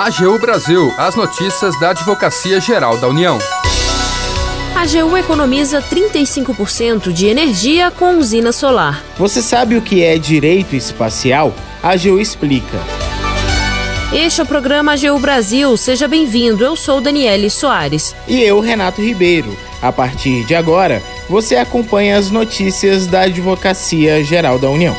AGU Brasil, as notícias da Advocacia Geral da União. A AGU economiza 35% de energia com usina solar. Você sabe o que é direito espacial? A AGU explica. Este é o programa AGU Brasil. Seja bem-vindo. Eu sou Daniele Soares. E eu, Renato Ribeiro. A partir de agora, você acompanha as notícias da Advocacia Geral da União.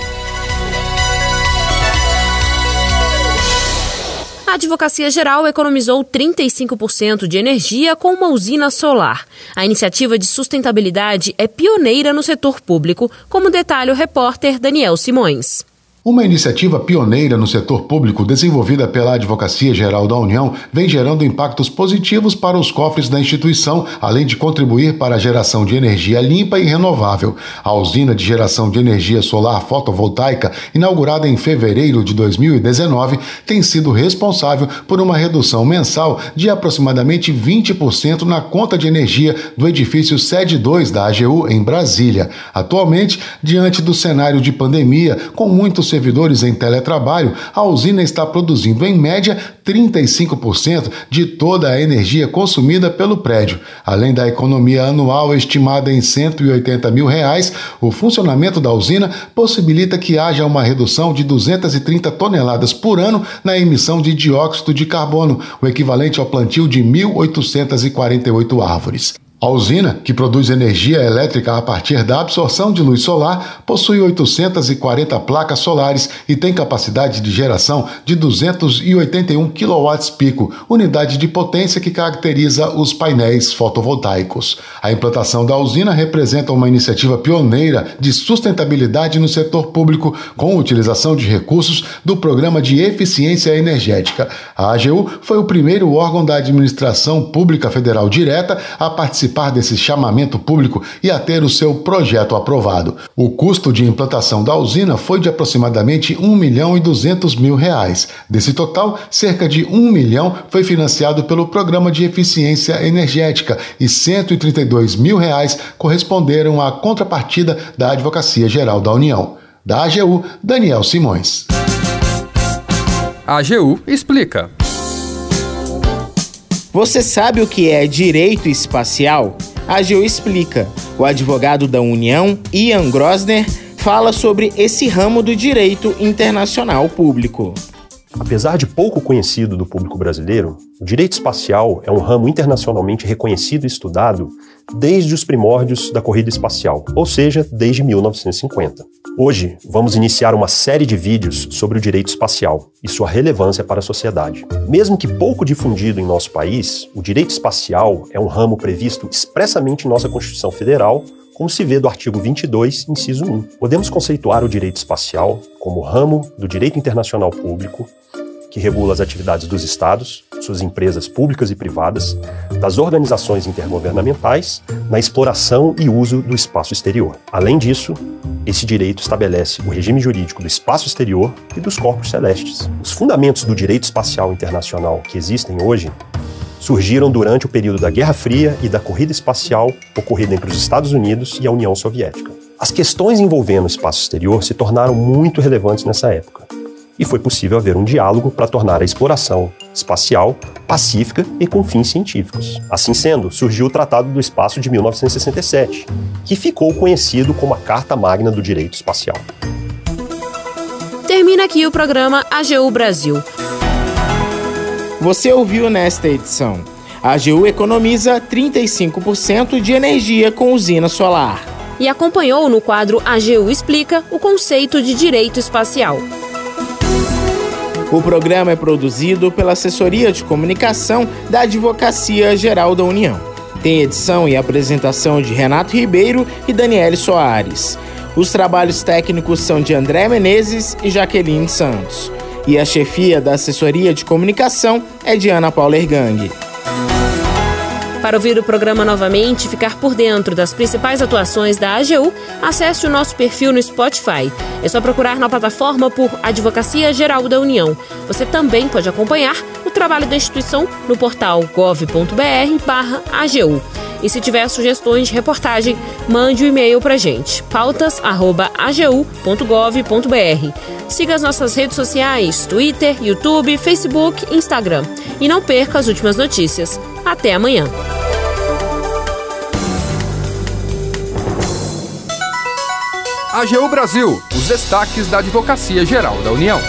A Advocacia Geral economizou 35% de energia com uma usina solar. A iniciativa de sustentabilidade é pioneira no setor público, como detalha o repórter Daniel Simões. Uma iniciativa pioneira no setor público desenvolvida pela Advocacia Geral da União vem gerando impactos positivos para os cofres da instituição, além de contribuir para a geração de energia limpa e renovável. A usina de geração de energia solar fotovoltaica, inaugurada em fevereiro de 2019, tem sido responsável por uma redução mensal de aproximadamente 20% na conta de energia do edifício sede 2 da AGU em Brasília. Atualmente, diante do cenário de pandemia, com muitos servidores em teletrabalho, a usina está produzindo, em média, 35% de toda a energia consumida pelo prédio. Além da economia anual estimada em 180 mil reais, o funcionamento da usina possibilita que haja uma redução de 230 toneladas por ano na emissão de dióxido de carbono, o equivalente ao plantio de 1.848 árvores. A usina, que produz energia elétrica a partir da absorção de luz solar, possui 840 placas solares e tem capacidade de geração de 281 kW-pico, unidade de potência que caracteriza os painéis fotovoltaicos. A implantação da usina representa uma iniciativa pioneira de sustentabilidade no setor público, com utilização de recursos do Programa de Eficiência Energética. A AGU foi o primeiro órgão da administração pública federal direta a participar participar desse chamamento público e a ter o seu projeto aprovado. O custo de implantação da usina foi de aproximadamente 1 milhão e 200 mil reais. Desse total, cerca de 1 milhão foi financiado pelo Programa de Eficiência Energética e 132 mil reais corresponderam à contrapartida da Advocacia Geral da União. Da AGU, Daniel Simões. A AGU explica. Você sabe o que é direito espacial? A AGU explica. O advogado da União, Ian Grosner, fala sobre esse ramo do direito internacional público. Apesar de pouco conhecido do público brasileiro, o direito espacial é um ramo internacionalmente reconhecido e estudado desde os primórdios da corrida espacial, ou seja, desde 1950. Hoje, vamos iniciar uma série de vídeos sobre o direito espacial e sua relevância para a sociedade. Mesmo que pouco difundido em nosso país, o direito espacial é um ramo previsto expressamente em nossa Constituição Federal como se vê do artigo 22, inciso 1. Podemos conceituar o direito espacial como ramo do direito internacional público que regula as atividades dos estados, suas empresas públicas e privadas, das organizações intergovernamentais, na exploração e uso do espaço exterior. Além disso, esse direito estabelece o regime jurídico do espaço exterior e dos corpos celestes. Os fundamentos do direito espacial internacional que existem hoje surgiram durante o período da Guerra Fria e da corrida espacial ocorrida entre os Estados Unidos e a União Soviética. As questões envolvendo o espaço exterior se tornaram muito relevantes nessa época, e foi possível haver um diálogo para tornar a exploração espacial pacífica e com fins científicos. Assim sendo, surgiu o Tratado do Espaço de 1967, que ficou conhecido como a Carta Magna do Direito Espacial. Termina aqui o programa AGU Brasil. Você ouviu nesta edição. A AGU economiza 35% de energia com usina solar. E acompanhou no quadro AGU Explica o conceito de direito espacial. O programa é produzido pela Assessoria de Comunicação da Advocacia Geral da União. Tem edição e apresentação de Renato Ribeiro e Daniele Soares. Os trabalhos técnicos são de André Menezes e Jaqueline Santos e a chefia da assessoria de comunicação é de Ana Paula Ergang. Para ouvir o programa novamente e ficar por dentro das principais atuações da AGU, acesse o nosso perfil no Spotify. É só procurar na plataforma por Advocacia Geral da União. Você também pode acompanhar o trabalho da instituição no portal gov.br/agu. E se tiver sugestões de reportagem, mande o um e-mail para gente, pautas.agu.gov.br. Siga as nossas redes sociais, Twitter, YouTube, Facebook Instagram. E não perca as últimas notícias. Até amanhã. AGU Brasil, os destaques da Advocacia Geral da União.